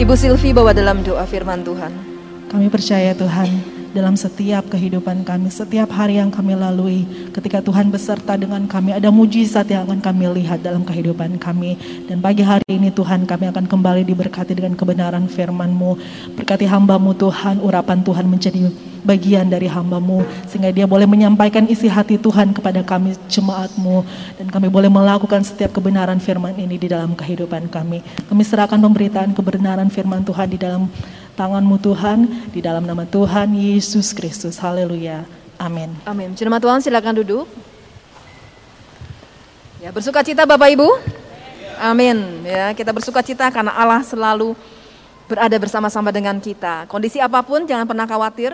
Ibu Silvi bawa dalam doa firman Tuhan. Kami percaya Tuhan dalam setiap kehidupan kami, setiap hari yang kami lalui, ketika Tuhan beserta dengan kami, ada mujizat yang akan kami lihat dalam kehidupan kami. Dan pagi hari ini Tuhan kami akan kembali diberkati dengan kebenaran firman-Mu. Berkati hambamu Tuhan, urapan Tuhan menjadi bagian dari hambamu sehingga dia boleh menyampaikan isi hati Tuhan kepada kami jemaatmu. Dan kami boleh melakukan setiap kebenaran firman ini di dalam kehidupan kami. Kami serahkan pemberitaan kebenaran firman Tuhan di dalam tanganmu Tuhan di dalam nama Tuhan Yesus Kristus. Haleluya. Amin. Amin. Jemaat Tuhan silakan duduk. Ya bersuka cita Bapak Ibu? Amin. Ya kita bersuka cita karena Allah selalu berada bersama-sama dengan kita. Kondisi apa pun jangan pernah khawatir,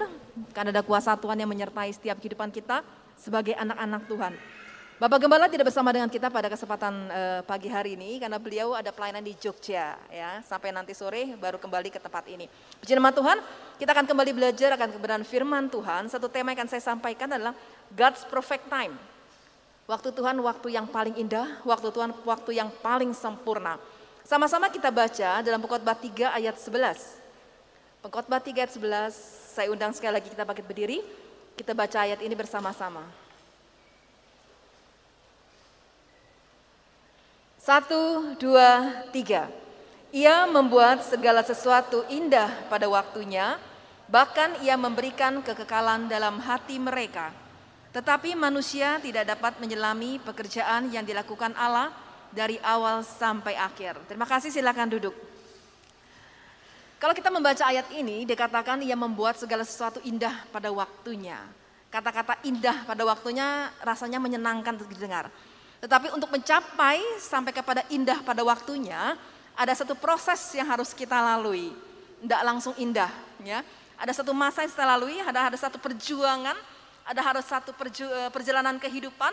karena ada kuasa Tuhan yang menyertai setiap kehidupan kita sebagai anak-anak Tuhan. Bapak Gembala tidak bersama dengan kita pada kesempatan uh, pagi hari ini karena beliau ada pelayanan di Jogja ya sampai nanti sore baru kembali ke tempat ini. Puji nama Tuhan, kita akan kembali belajar akan kebenaran firman Tuhan. Satu tema yang akan saya sampaikan adalah God's perfect time. Waktu Tuhan waktu yang paling indah, waktu Tuhan waktu yang paling sempurna. Sama-sama kita baca dalam Pengkhotbah 3 ayat 11. Pengkhotbah 3 ayat 11 saya undang sekali lagi kita bangkit berdiri, kita baca ayat ini bersama-sama. Satu, dua, tiga. Ia membuat segala sesuatu indah pada waktunya, bahkan ia memberikan kekekalan dalam hati mereka. Tetapi manusia tidak dapat menyelami pekerjaan yang dilakukan Allah dari awal sampai akhir. Terima kasih, silakan duduk. Kalau kita membaca ayat ini, dikatakan ia membuat segala sesuatu indah pada waktunya. Kata-kata indah pada waktunya rasanya menyenangkan untuk didengar. Tetapi untuk mencapai sampai kepada indah pada waktunya, ada satu proses yang harus kita lalui. Tidak langsung indah. ya. Ada satu masa yang kita lalui, ada, ada satu perjuangan, ada harus satu perju, eh, perjalanan kehidupan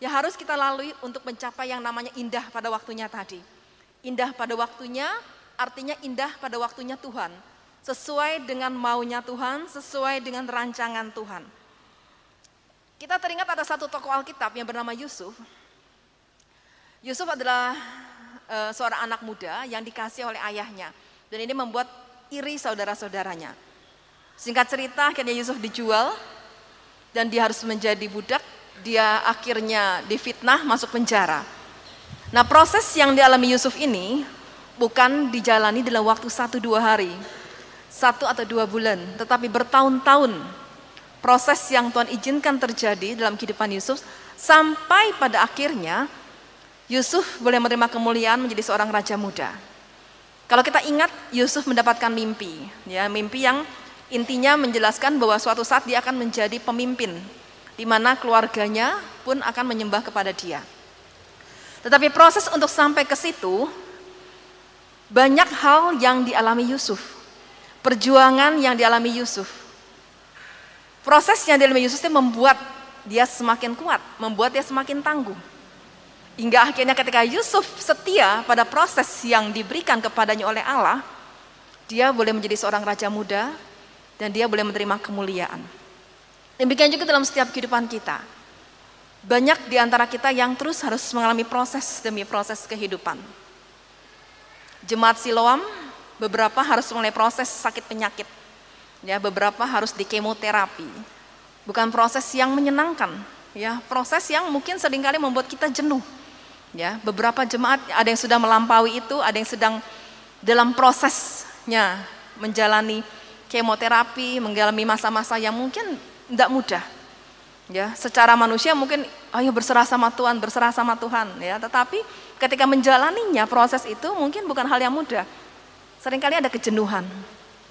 yang harus kita lalui untuk mencapai yang namanya indah pada waktunya tadi. Indah pada waktunya artinya indah pada waktunya Tuhan. Sesuai dengan maunya Tuhan, sesuai dengan rancangan Tuhan. Kita teringat ada satu tokoh Alkitab yang bernama Yusuf. Yusuf adalah e, seorang anak muda yang dikasih oleh ayahnya. Dan ini membuat iri saudara-saudaranya. Singkat cerita akhirnya Yusuf dijual dan dia harus menjadi budak. Dia akhirnya difitnah masuk penjara. Nah proses yang dialami Yusuf ini bukan dijalani dalam waktu satu dua hari, satu atau dua bulan, tetapi bertahun-tahun proses yang Tuhan izinkan terjadi dalam kehidupan Yusuf sampai pada akhirnya Yusuf boleh menerima kemuliaan menjadi seorang raja muda. Kalau kita ingat Yusuf mendapatkan mimpi, ya mimpi yang intinya menjelaskan bahwa suatu saat dia akan menjadi pemimpin di mana keluarganya pun akan menyembah kepada dia. Tetapi proses untuk sampai ke situ banyak hal yang dialami Yusuf. Perjuangan yang dialami Yusuf. Proses yang dialami Yusuf itu membuat dia semakin kuat, membuat dia semakin tangguh. Hingga akhirnya ketika Yusuf setia pada proses yang diberikan kepadanya oleh Allah, dia boleh menjadi seorang raja muda dan dia boleh menerima kemuliaan. Demikian juga dalam setiap kehidupan kita. Banyak di antara kita yang terus harus mengalami proses demi proses kehidupan Jemaat Siloam beberapa harus mulai proses sakit penyakit. Ya, beberapa harus di kemoterapi. Bukan proses yang menyenangkan, ya, proses yang mungkin sering kali membuat kita jenuh. Ya, beberapa jemaat ada yang sudah melampaui itu, ada yang sedang dalam prosesnya menjalani kemoterapi, mengalami masa-masa yang mungkin tidak mudah. Ya, secara manusia mungkin ayo berserah sama Tuhan, berserah sama Tuhan ya, tetapi ketika menjalaninya proses itu mungkin bukan hal yang mudah. Seringkali ada kejenuhan,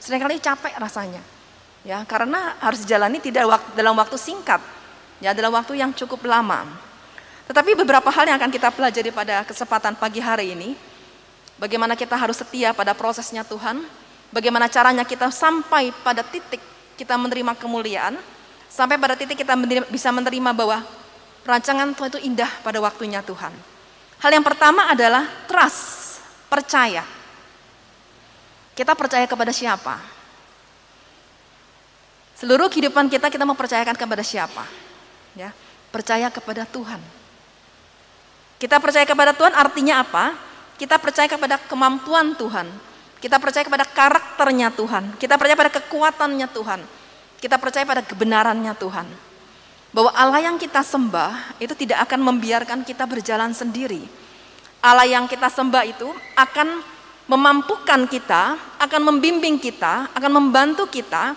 sering kali capek rasanya. Ya, karena harus dijalani tidak dalam waktu singkat, ya dalam waktu yang cukup lama. Tetapi beberapa hal yang akan kita pelajari pada kesempatan pagi hari ini, bagaimana kita harus setia pada prosesnya Tuhan, bagaimana caranya kita sampai pada titik kita menerima kemuliaan, sampai pada titik kita bisa menerima bahwa rancangan Tuhan itu indah pada waktunya Tuhan. Hal yang pertama adalah trust, percaya. Kita percaya kepada siapa? Seluruh kehidupan kita kita mempercayakan kepada siapa? Ya, percaya kepada Tuhan. Kita percaya kepada Tuhan artinya apa? Kita percaya kepada kemampuan Tuhan, Kita percaya kepada karakternya Tuhan. Kita percaya pada kekuatannya Tuhan. Kita percaya pada kebenarannya Tuhan. Bahwa Allah yang kita sembah itu tidak akan membiarkan kita berjalan sendiri. Allah yang kita sembah itu akan memampukan kita, akan membimbing kita, akan membantu kita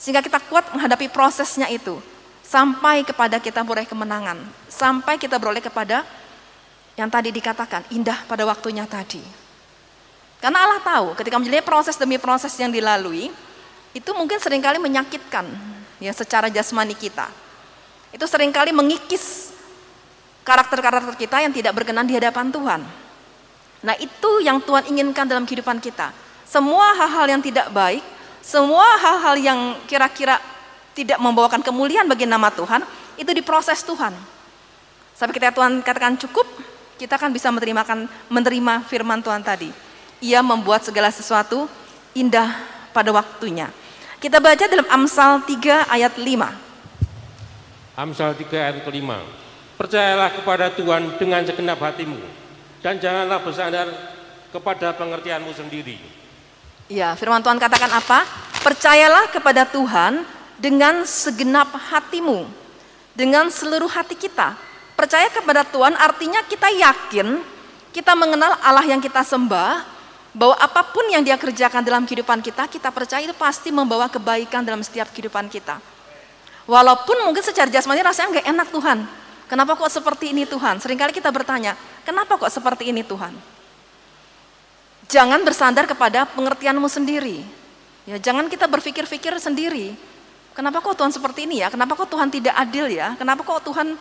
sehingga kita kuat menghadapi prosesnya itu sampai kepada kita beroleh kemenangan, sampai kita beroleh kepada yang tadi dikatakan indah pada waktunya tadi. Karena Allah tahu ketika menjalani proses demi proses yang dilalui, itu mungkin sering kali menyakitkan ya secara jasmani kita. Itu sering kali mengikis karakter-karakter kita yang tidak berkenan di hadapan Tuhan. Nah itu yang Tuhan inginkan dalam kehidupan kita. Semua hal-hal yang tidak baik, semua hal-hal yang kira-kira tidak membawakan kemuliaan bagi nama Tuhan, itu diproses Tuhan. Sampai kita Tuhan katakan cukup, kita akan bisa menerima, menerima firman Tuhan tadi ia membuat segala sesuatu indah pada waktunya. Kita baca dalam Amsal 3 ayat 5. Amsal 3 ayat kelima. Percayalah kepada Tuhan dengan segenap hatimu dan janganlah bersandar kepada pengertianmu sendiri. Ya, firman Tuhan katakan apa? Percayalah kepada Tuhan dengan segenap hatimu, dengan seluruh hati kita. Percaya kepada Tuhan artinya kita yakin, kita mengenal Allah yang kita sembah, bahwa apa pun yang dia kerjakan dalam kehidupan kita, kita percaya itu pasti membawa kebaikan dalam setiap kehidupan kita. Walaupun mungkin secara jasmani rasanya nggak enak Tuhan. Kenapa kok seperti ini Tuhan? Seringkali kita bertanya, kenapa kok seperti ini Tuhan? Jangan bersandar kepada pengertianmu sendiri. Ya, jangan kita berpikir-pikir sendiri. Kenapa kok Tuhan seperti ini ya? Kenapa kok Tuhan tidak adil ya? Kenapa kok Tuhan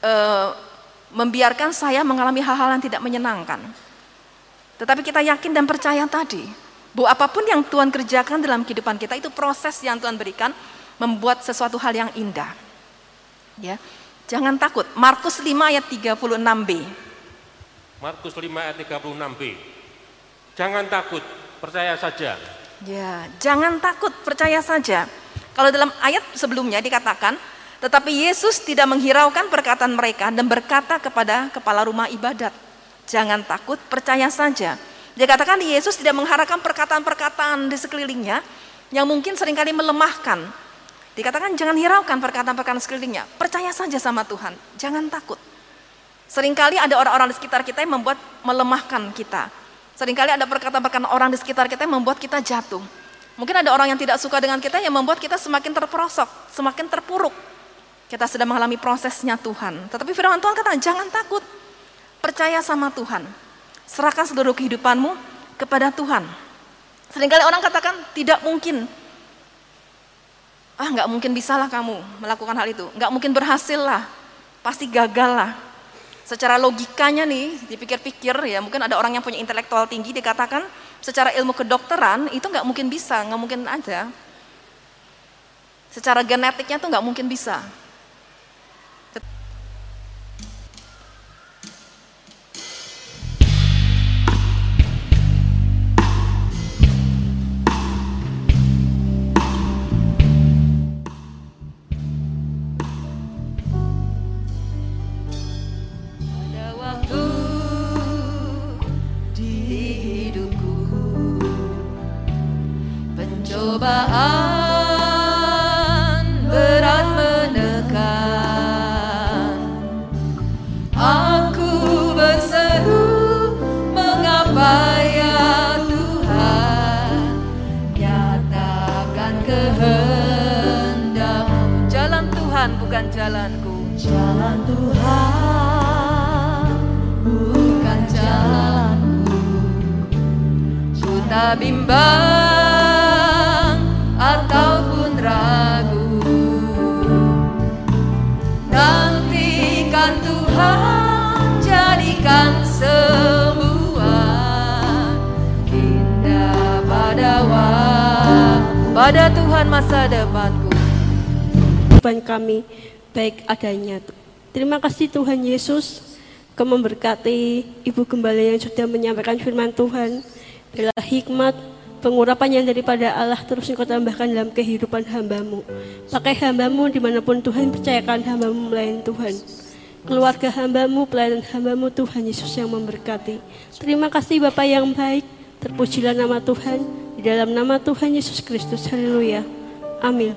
uh, membiarkan saya mengalami hal-hal yang tidak menyenangkan? Tetapi kita yakin dan percaya tadi bahwa apa pun yang Tuhan kerjakan dalam kehidupan kita itu proses yang Tuhan berikan membuat sesuatu hal yang indah. Ya. Jangan takut. Markus 5 ayat 36b. Markus 5 ayat 36b. Jangan takut, percaya saja. Ya, jangan takut, percaya saja. Kalau dalam ayat sebelumnya dikatakan, tetapi Yesus tidak menghiraukan perkataan mereka dan berkata kepada kepala rumah ibadat, Jangan takut, percaya saja. Dia katakan Yesus tidak mengharapkan perkataan-perkataan di sekelilingnya yang mungkin sering kali melemahkan. Dikatakan jangan hiraukan perkataan-perkataan sekelilingnya. Percaya saja sama Tuhan, jangan takut. Seringkali ada orang-orang di sekitar kita yang membuat melemahkan kita. Seringkali ada perkataan-perkataan orang di sekitar kita yang membuat kita jatuh. Mungkin ada orang yang tidak suka dengan kita yang membuat kita semakin terperosok, semakin terpuruk. Kita sedang mengalami prosesnya Tuhan. Tetapi firman Tuhan kata jangan takut. Percaya sama Tuhan. Serahkan seluruh kehidupanmu kepada Tuhan. Seringkali orang katakan tidak mungkin. Ah nggak mungkin bisalah kamu melakukan hal itu. Nggak mungkin berhasil lah. Pasti gagal lah. Secara logikanya nih dipikir-pikir ya mungkin ada orang yang punya intelektual tinggi dikatakan secara ilmu kedokteran itu nggak mungkin bisa, nggak mungkin aja. Secara genetiknya tuh nggak mungkin bisa. Jalan Tuhan bukan jalanku. Ku tak bimbang ataupun ragu. Nantikan Tuhan jadikan semua Indah pada waktu pada Tuhan masa depanku. Tuhan kami adanya. Terima kasih Tuhan Yesus, Kau memberkati Ibu Gembala yang sudah menyampaikan firman Tuhan. Bila hikmat, pengurapan yang daripada Allah terus engkau tambahkan dalam kehidupan hambamu. Pakai hambamu di mana pun Tuhan percayakan hambamu melayani Tuhan. Keluarga hambamu, pelayanan hambamu Tuhan Yesus yang memberkati. Terima kasih Bapak yang baik, Terpujilah nama Tuhan. Di dalam nama Tuhan Yesus Kristus. Haleluya. Amin.